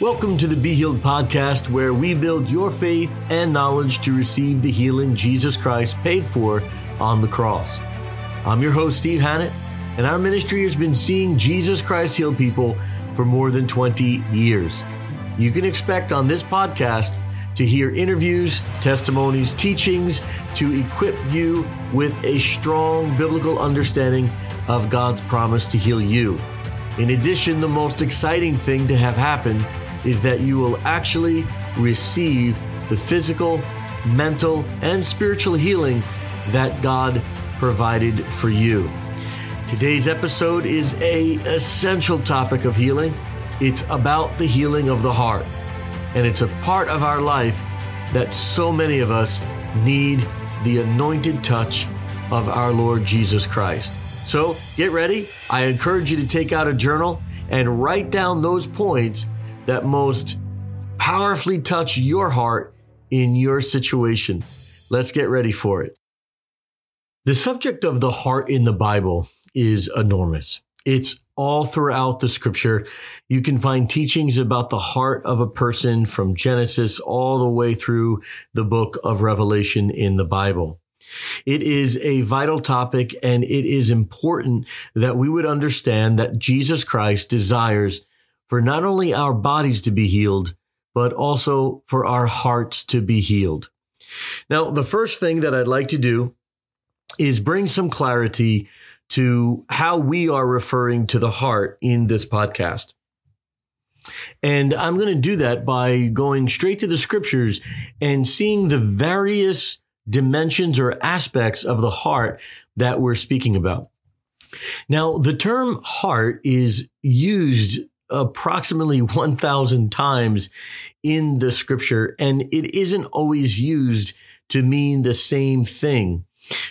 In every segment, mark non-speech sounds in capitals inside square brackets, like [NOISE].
Welcome to the Be Healed podcast, where we build your faith and knowledge to receive the healing Jesus Christ paid for on the cross. I'm your host, Steve Hannett, and our ministry has been seeing Jesus Christ heal people for more than 20 years. You can expect on this podcast to hear interviews, testimonies, teachings to equip you with a strong biblical understanding of God's promise to heal you. In addition, the most exciting thing to have happen is that you will actually receive the physical, mental, and spiritual healing that God provided for you. Today's episode is a essential topic of healing. It's about the healing of the heart. And it's a part of our life that so many of us need the anointed touch of our Lord Jesus Christ. So get ready. I encourage you to take out a journal and write down those points that most powerfully touch your heart in your situation. Let's get ready for it. The subject of the heart in the Bible is enormous. It's all throughout the scripture. You can find teachings about the heart of a person from Genesis all the way through the book of Revelation in the Bible. It is a vital topic and it is important that we would understand that Jesus Christ desires for not only our bodies to be healed, but also for our hearts to be healed. Now, the first thing that I'd like to do is bring some clarity to how we are referring to the heart in this podcast. And I'm going to do that by going straight to the scriptures and seeing the various dimensions or aspects of the heart that we're speaking about. Now, the term heart is used approximately [LAUGHS] 1,000 times in the scripture, and it isn't always used to mean the same thing.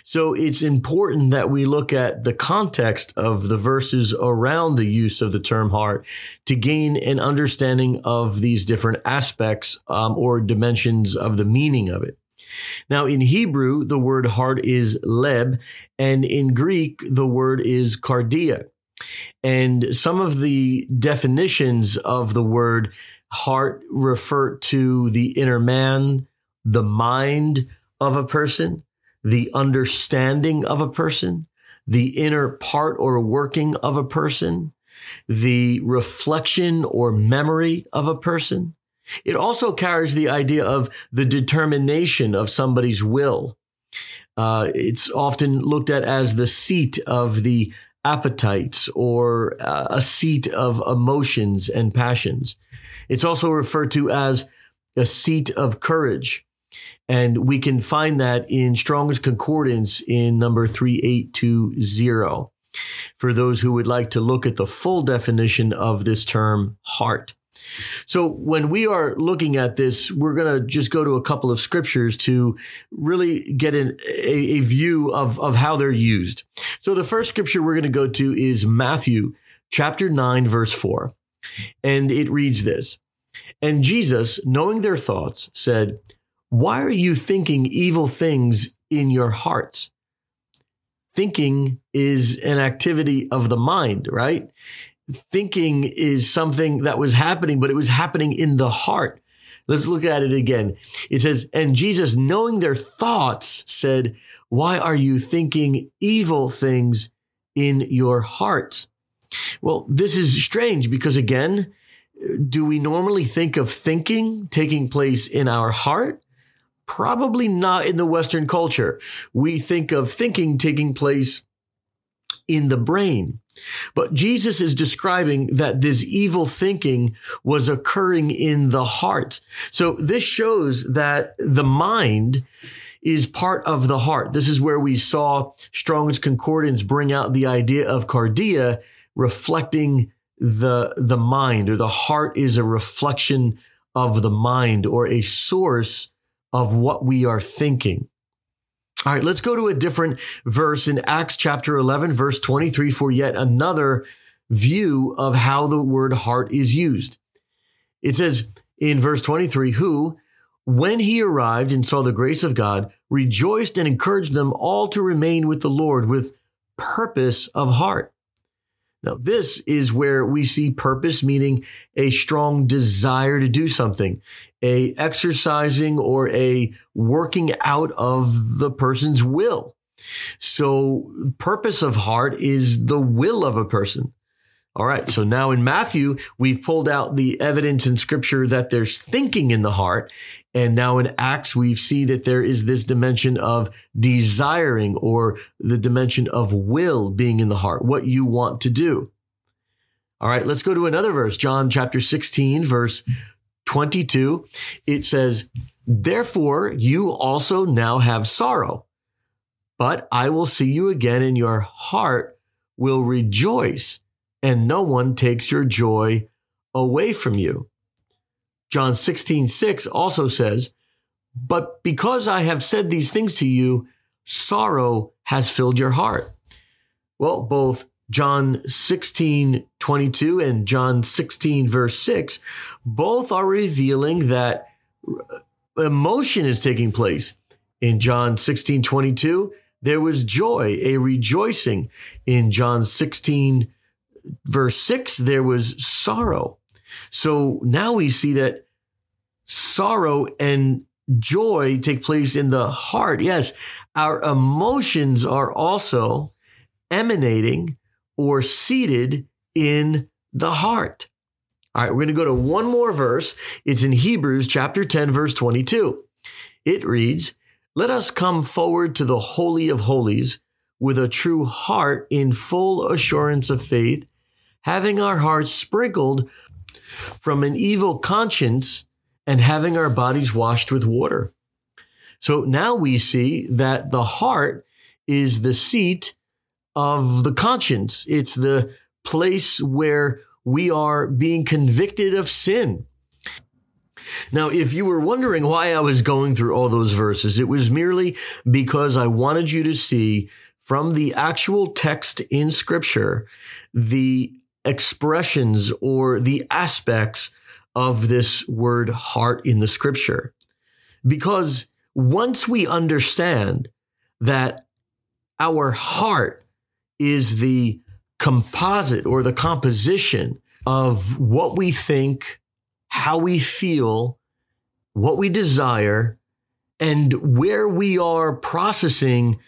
So it's important that we look at the context of the verses around the use of the term heart to gain an understanding of these different aspects um, or dimensions of the meaning of it. Now, in Hebrew, the word heart is leb, and in Greek, the word is cardia. And some of the definitions of the word heart refer to the inner man, the mind of a person, the understanding of a person, the inner part or working of a person, the reflection or memory of a person. It also carries the idea of the determination of somebody's will. Uh, it's often looked at as the seat of the appetites or uh, a seat of emotions and passions. It's also referred to as a seat of courage. And we can find that in Strong's Concordance in number 3820 for those who would like to look at the full definition of this term heart. So when we are looking at this, we're going to just go to a couple of scriptures to really get an, a, a view of, of how they're used. So the first scripture we're going to go to is Matthew chapter 9, verse 4. And it reads this And Jesus, knowing their thoughts, said, Why are you thinking evil things in your hearts? Thinking is an activity of the mind, right? Thinking is something that was happening, but it was happening in the heart. Let's look at it again. It says, and Jesus, knowing their thoughts, said, why are you thinking evil things in your heart? Well, this is strange because again, do we normally think of thinking taking place in our heart? Probably not in the Western culture. We think of thinking taking place in the brain. But Jesus is describing that this evil thinking was occurring in the heart. So this shows that the mind is part of the heart. This is where we saw Strong's Concordance bring out the idea of cardia reflecting the, the mind or the heart is a reflection of the mind or a source of what we are thinking. All right, let's go to a different verse in Acts chapter 11, verse 23 for yet another view of how the word heart is used. It says in verse 23, who, when he arrived and saw the grace of God, rejoiced and encouraged them all to remain with the Lord with purpose of heart. Now, this is where we see purpose, meaning a strong desire to do something, a exercising or a working out of the person's will. So purpose of heart is the will of a person. All right. So now in Matthew, we've pulled out the evidence in scripture that there's thinking in the heart. And now in Acts, we see that there is this dimension of desiring or the dimension of will being in the heart, what you want to do. All right. Let's go to another verse, John chapter 16, verse 22. It says, Therefore, you also now have sorrow, but I will see you again, and your heart will rejoice and no one takes your joy away from you. John 16, 6 also says, But because I have said these things to you, sorrow has filled your heart. Well, both John 16, 22 and John 16, verse 6, both are revealing that emotion is taking place. In John 16, 22, there was joy, a rejoicing. In John 16, verse 6, there was sorrow. So now we see that sorrow and joy take place in the heart. Yes, our emotions are also emanating or seated in the heart. All right, we're going to go to one more verse. It's in Hebrews chapter 10, verse 22. It reads, Let us come forward to the Holy of Holies with a true heart in full assurance of faith having our hearts sprinkled from an evil conscience and having our bodies washed with water. So now we see that the heart is the seat of the conscience. It's the place where we are being convicted of sin. Now, if you were wondering why I was going through all those verses, it was merely because I wanted you to see from the actual text in scripture the expressions or the aspects of this word heart in the scripture. Because once we understand that our heart is the composite or the composition of what we think, how we feel, what we desire, and where we are processing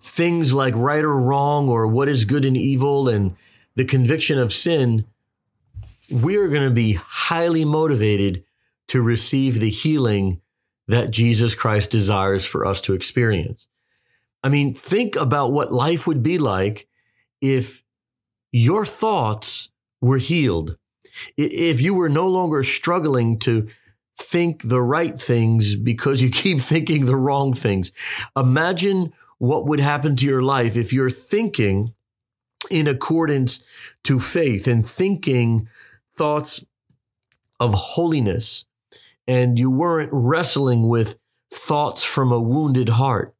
things like right or wrong or what is good and evil and the conviction of sin, we're going to be highly motivated to receive the healing that Jesus Christ desires for us to experience. I mean, think about what life would be like if your thoughts were healed. If you were no longer struggling to think the right things because you [LAUGHS] keep thinking the wrong things. Imagine what would happen to your life if you're thinking in accordance to faith and thinking thoughts of holiness. And you weren't wrestling with thoughts from a wounded heart.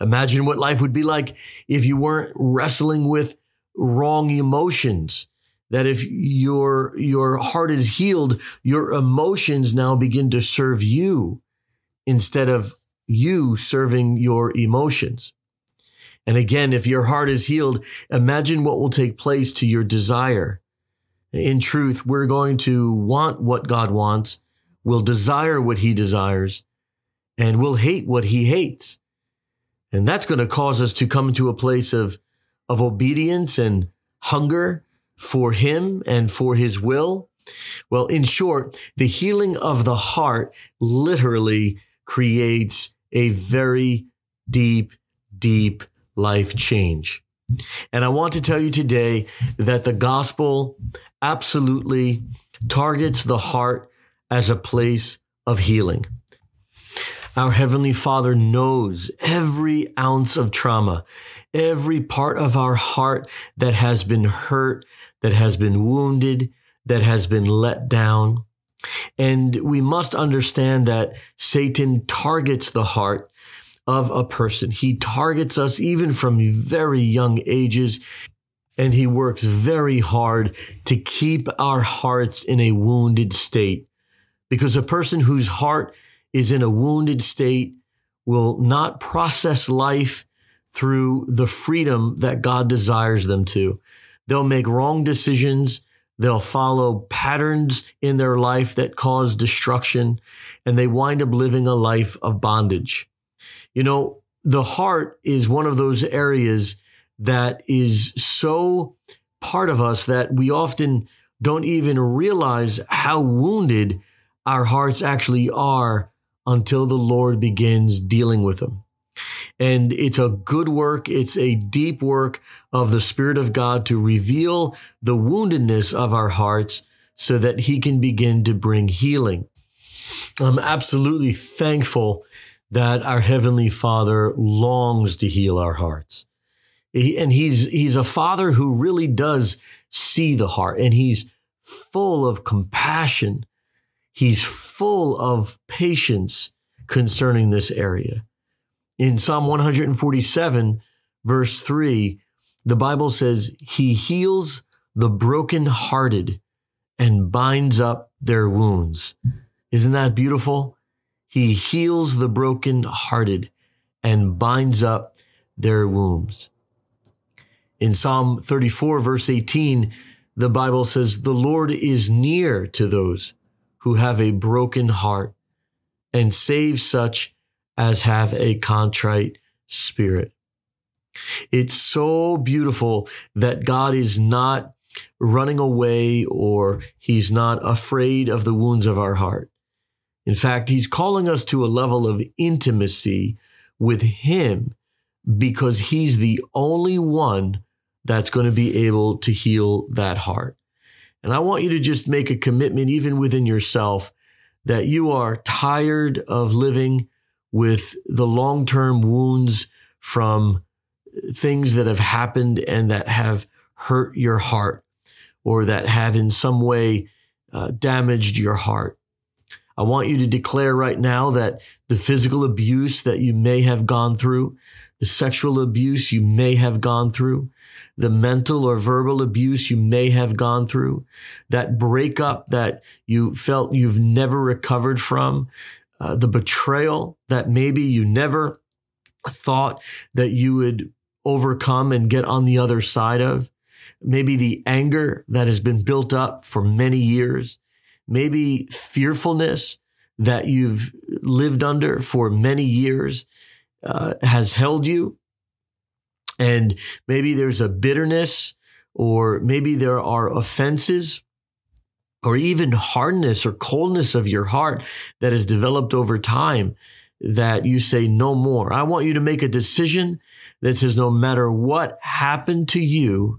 Imagine what life would be like if you weren't wrestling with wrong emotions. That if your, your heart is healed, your emotions now begin to serve you instead of you serving your emotions. And again, if your heart is healed, imagine what will take place to your desire. In truth, we're going to want what God wants, we'll desire what he desires, and we'll hate what he hates. And that's going to cause us to come to a place of, of obedience and hunger for him and for his will. Well, in short, the healing of the heart literally creates a very deep, deep life change. And I want to tell you today that the gospel absolutely targets the heart as a place of healing. Our Heavenly Father knows every ounce of trauma, every part of our heart that has been hurt, that has been wounded, that has been let down. And we must understand that Satan targets the heart of a person. He targets us even from very young ages. And he works very hard to keep our hearts in a wounded state. Because a person whose heart is in a wounded state will not process life through the freedom that God desires them to. They'll make wrong decisions. They'll follow patterns in their life that cause destruction and they wind up living a life of bondage. You know, the heart is one of those areas that is so part of us that we often don't even realize how wounded our hearts actually are until the Lord begins dealing with them. And it's a good work. It's a deep work of the Spirit of God to reveal the woundedness of our hearts so that He can begin to bring healing. I'm absolutely thankful that our Heavenly Father longs to heal our hearts. He, and he's, he's a father who really does see the heart and he's full of compassion. He's full of patience concerning this area. In Psalm 147, verse 3, the Bible says, He heals the brokenhearted and binds up their wounds. Isn't that beautiful? He heals the brokenhearted and binds up their wounds. In Psalm 34, verse 18, the Bible says, The Lord is near to those who have a broken heart and saves such as have a contrite spirit. It's so beautiful that God is not running away or he's not afraid of the wounds of our heart. In fact, he's calling us to a level of intimacy with him because he's the only one that's going to be able to heal that heart. And I want you to just make a commitment, even within yourself, that you are tired of living with the long term wounds from things that have happened and that have hurt your heart or that have in some way uh, damaged your heart. I want you to declare right now that the physical abuse that you may have gone through, the sexual abuse you may have gone through, the mental or verbal abuse you may have gone through, that breakup that you felt you've never recovered from, uh, the betrayal that maybe you never thought that you would overcome and get on the other side of. Maybe the anger that has been built up for many years. Maybe fearfulness that you've lived under for many years uh, has held you. And maybe there's a bitterness or maybe there are offenses or even hardness or coldness of your heart that has developed over time that you say no more. I want you to make a decision that says no matter what happened to you,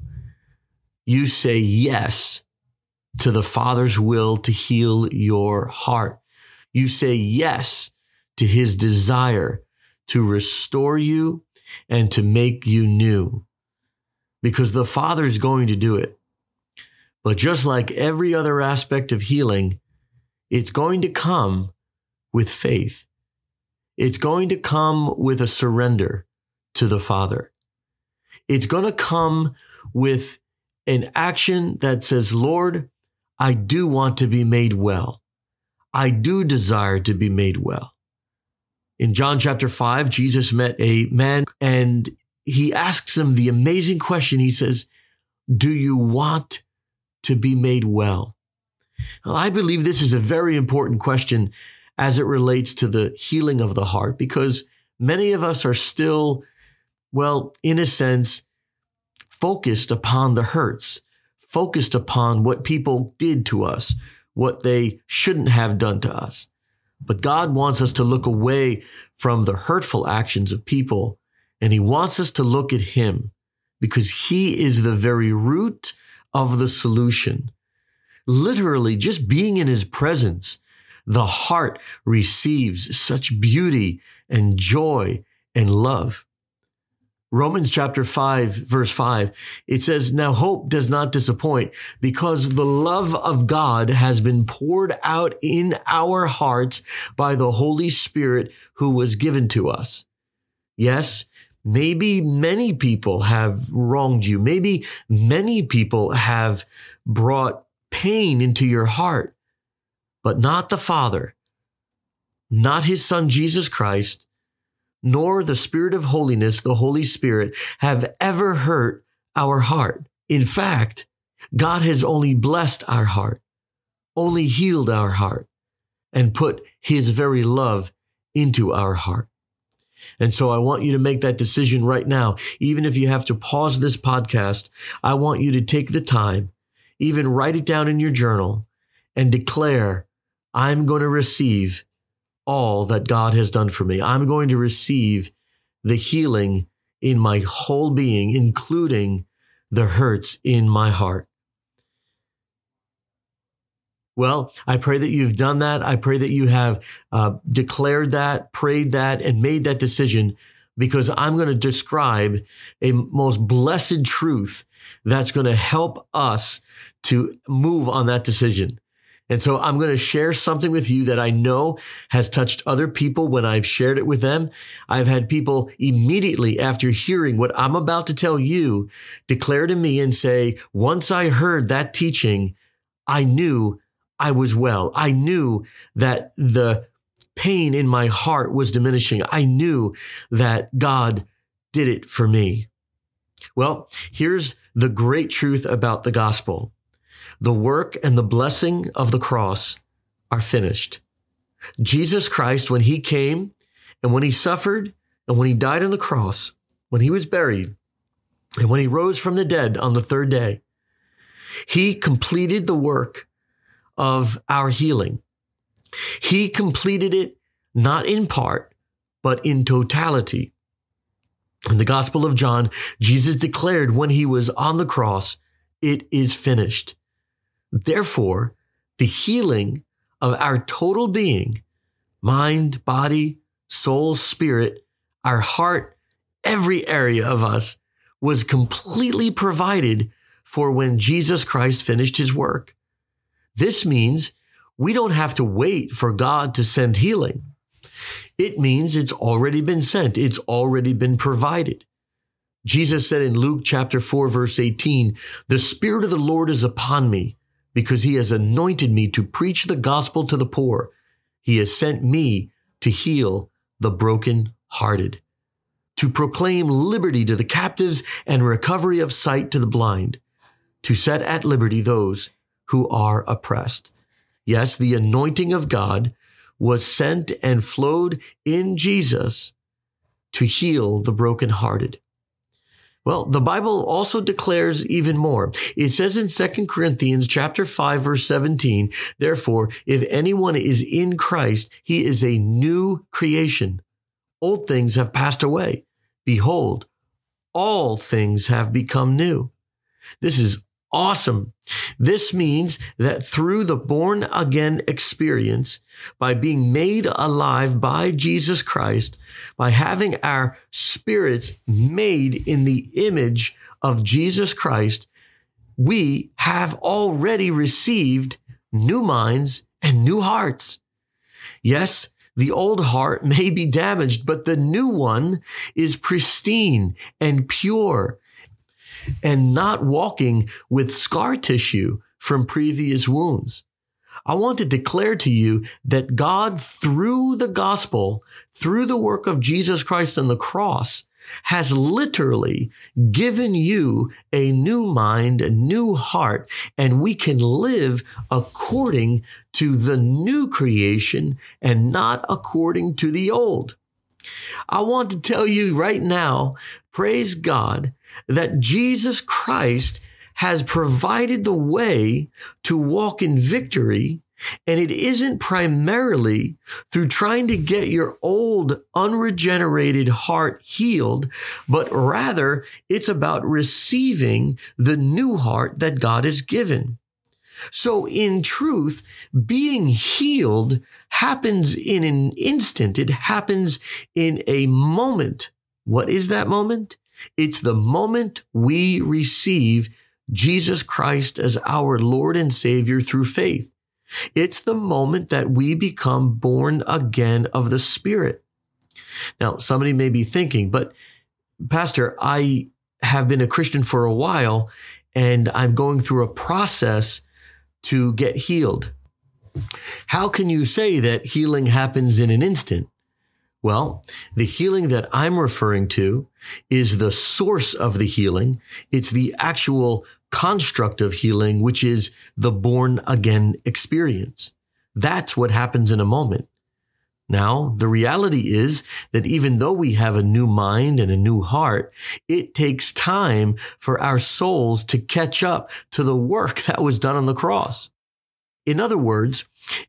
you say yes to the Father's will to heal your heart. You say yes to his desire to restore you and to make you new because the Father is going to do it. But just like every other aspect of healing, it's going to come with faith. It's going to come with a surrender to the Father. It's going to come with an action that says, Lord, I do want to be made well. I do desire to be made well. In John chapter 5, Jesus met a man and he asks him the amazing question. He says, Do you want to be made well? Well, I believe this is a very important question as it relates to the healing of the heart because many of us are still, well, in a sense, focused upon the hurts, focused upon what people did to us, what they shouldn't have done to us. But God wants us to look away from the hurtful actions of people and he wants us to look at him because he is the very root of the solution. Literally, just being in his presence, the heart receives such beauty and joy and love. Romans chapter 5, verse 5, it says, Now hope does not disappoint because the love of God has been poured out in our hearts by the Holy Spirit who was given to us. Yes, Maybe many people have wronged you. Maybe many people have brought pain into your heart, but not the Father, not his son, Jesus Christ, nor the Spirit of holiness, the Holy Spirit have ever hurt our heart. In fact, God has only blessed our heart, only healed our heart, and put his very love into our heart. And so I want you to make that decision right now. Even if you have to pause this podcast, I want you to take the time, even write it down in your journal and declare, I'm going to receive all that God has done for me. I'm going to receive the healing in my whole being, including the hurts in my heart. Well, I pray that you've done that. I pray that you have uh, declared that, prayed that, and made that decision because I'm going to describe a most blessed truth that's going to help us to move on that decision. And so I'm going to share something with you that I know has touched other people when I've shared it with them. I've had people immediately after hearing what I'm about to tell you declare to me and say, once I heard that teaching, I knew I was well. I knew that the pain in my heart was diminishing. I knew that God did it for me. Well, here's the great truth about the gospel. The work and the blessing of the cross are finished. Jesus Christ, when he came and when he suffered and when he died on the cross, when he was buried and when he rose from the dead on the third day, he completed the work of our healing. He completed it not in part, but in totality. In the Gospel of John, Jesus declared when he was on the cross, it is finished. Therefore, the healing of our total being, mind, body, soul, spirit, our heart, every area of us was completely provided for when Jesus Christ finished his work. This means we don't have to wait for God to send healing. It means it's already been sent. It's already been provided. Jesus said in Luke chapter 4 verse 18, the Spirit of the Lord is upon me because he has anointed me to preach the gospel to the poor. He has sent me to heal the broken hearted, to proclaim liberty to the captives and recovery of sight to the blind, to set at liberty those who are oppressed. Yes, the anointing of God was sent and flowed in Jesus to heal the brokenhearted. Well, the Bible also declares even more. It says in 2 Corinthians chapter 5 verse 17, therefore, if anyone is in Christ, he is a new creation. Old things have passed away. Behold, all things have become new. This is awesome. This means that through the born again experience, by being made alive by Jesus Christ, by having our spirits made in the image of Jesus Christ, we have already received new minds and new hearts. Yes, the old heart [LAUGHS] may be damaged, but the new one is pristine and pure and not walking with scar tissue from previous wounds. I want to declare to you that God, through the gospel, through the work of Jesus Christ on the cross, has literally given you a new mind, a new heart, and we can live according to the new creation and not according to the old. I want to tell you right now, praise God, that Jesus Christ has provided the way to walk in victory. And it isn't primarily through trying to get your old unregenerated heart healed, but rather it's about receiving the new heart that God has given. So in truth, being healed happens in an instant. It happens in a moment. What is that moment? It's the moment we receive Jesus Christ as our Lord and Savior through faith. It's the moment that we become born again of the Spirit. Now, somebody may be thinking, but Pastor, I have been a Christian for a while and I'm going through a process to get healed. How can you say that healing happens in an instant? Well, the healing that I'm referring to is the source of the healing. It's the actual construct of healing, which is the born again experience. That's what happens in a moment. Now, the reality is that even though we have a new mind and a new heart, it takes time for our souls to catch up to the work [LAUGHS] that was done on the cross. In other words,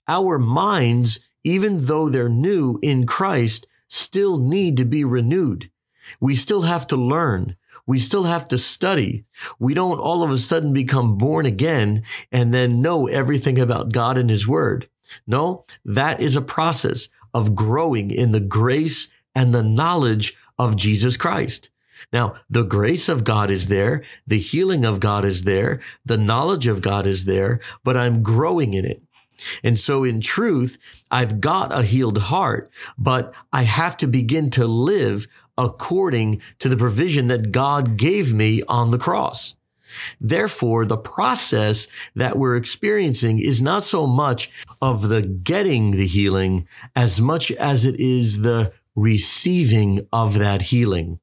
our minds, even though they're new in Christ, still need to be renewed. We still have to learn. We still have to study. We don't all of a sudden become born again and then know everything about God and his word. No, that is a process of growing in the grace and the knowledge of Jesus Christ. Now, the grace of God is there. The healing of God is there. The knowledge of God is there, but I'm growing in it. And so in truth, I've got a healed heart, but I have to begin to live according to the provision that God gave me on the cross. Therefore, the process that we're experiencing is not so much of the getting the healing as much as it is the receiving of that healing.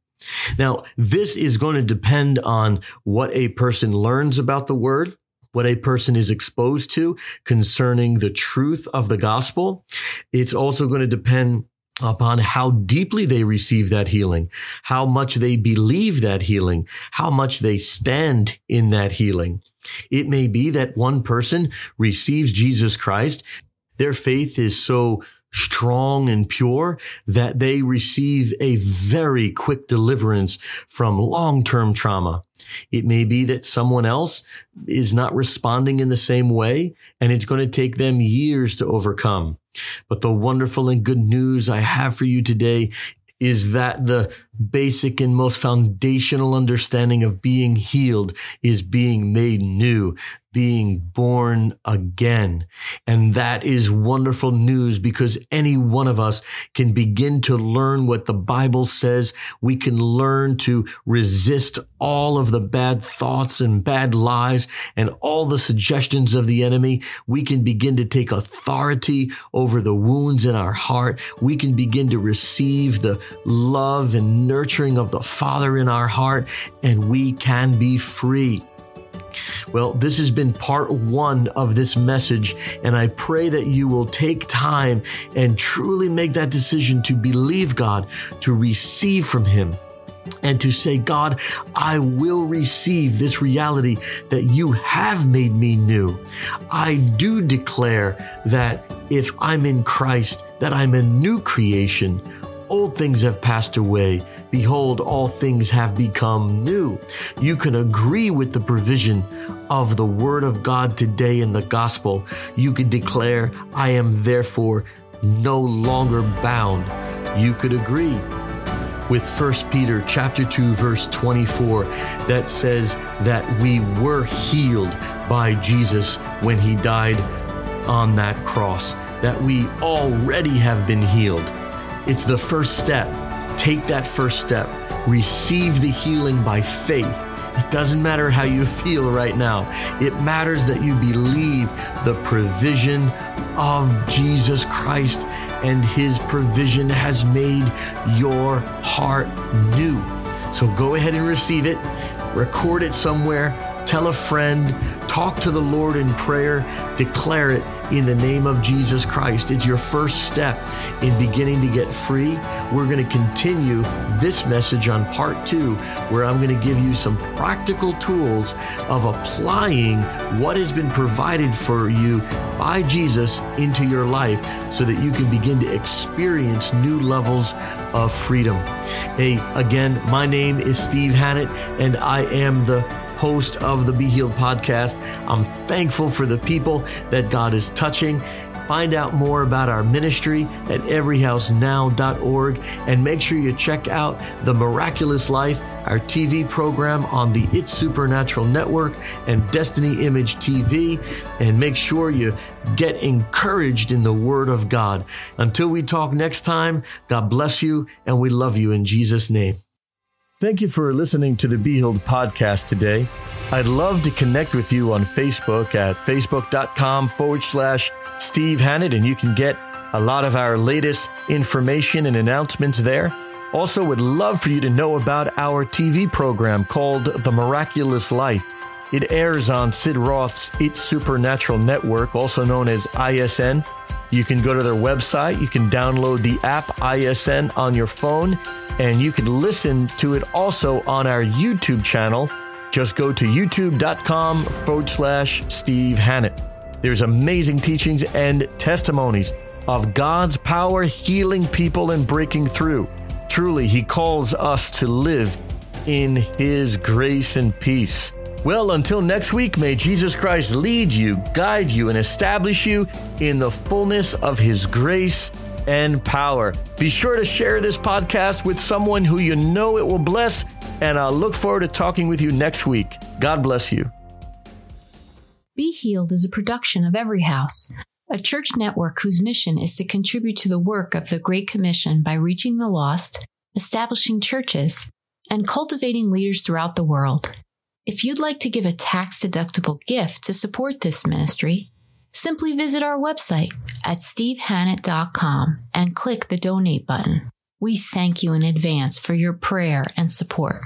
Now, this is going to depend on what a person learns about the word, what a person is exposed to concerning the truth of the gospel. It's also going to depend upon how deeply they receive that healing, how much they believe that healing, how much they stand in that healing. It may be that one person receives Jesus Christ. Their faith is so strong and pure that they receive a very quick deliverance from long-term trauma. It may be that someone else is not responding in the same way and it's going to take them years to overcome. But the wonderful and good news I have for you today is that the basic and most foundational understanding of being healed is being made new being born again. And that is wonderful news because any one of us can begin to learn what the Bible says. We can learn to resist all of the bad thoughts and bad lies and all the suggestions of the enemy. We can begin to take authority over the wounds in our heart. We can begin to receive the love and nurturing of the Father in our heart and we can be free. Well, this has been part one of this message, and I pray that you will take time and truly make that decision to believe God, to receive from Him and to say, God, I will receive this reality that you have made me new. I do declare that if I'm in Christ, that I'm a new creation. Old things have passed away. Behold, all things have become new. You can agree with the provision of the word of God today in the gospel. You can declare, I am therefore no longer bound. You could agree with 1 Peter chapter 2 verse 24 that says that we were healed by Jesus when he died on that cross, that we already have been healed. It's the first step Take that first step. Receive the healing by faith. It doesn't matter how you feel right now. It matters that you believe the provision of Jesus Christ and his provision has made your heart new. So go ahead and receive it, record it somewhere, tell a friend, talk to the Lord in prayer, declare it in the name of Jesus Christ. It's your first step in beginning to get free. We're going to continue this message on part two, where I'm going to give you some practical tools of applying what has been provided for you by Jesus into your life so that you can begin to experience new levels of freedom. Hey, again, my name is Steve Hannett, and I am the host of the Be Healed podcast. I'm thankful for the people that God is touching. Find out more about our ministry at everyhousenow.org and make sure you check out The Miraculous Life, our TV program on the It's Supernatural Network and Destiny Image TV. And make sure you get encouraged in the Word of God. Until we talk next time, God bless you and we love you in Jesus' name. Thank you for listening to the Be Healed podcast today. I'd love to connect with you on Facebook at facebook.com forward slash Steve Hannett, and you can get a lot of our latest information and announcements there. Also, would love for you to know about our TV program called The Miraculous Life. It airs on Sid Roth's It's Supernatural Network, also known as ISN. You can go to their website, you can download the app ISN on your phone, and you can listen to it also on our YouTube channel. Just go to youtube.com forward slash Steve Hannett. There's amazing teachings and testimonies of God's power healing people and breaking through. Truly, He calls us to live in His grace and peace. Well, until next week, may Jesus Christ lead you, guide you, and establish you in the fullness of His grace and power. Be sure to share this podcast with someone who you know it will bless, and I'll look forward to talking with you next week. God bless you. Be Healed is a production of Every House, a church network whose mission is to contribute to the work of the Great Commission by reaching the lost, establishing churches, and cultivating leaders throughout the world. If you'd like to give a tax deductible gift to support this ministry, simply visit our website at stevehannett.com and click the donate button. We thank you in advance for your prayer and support.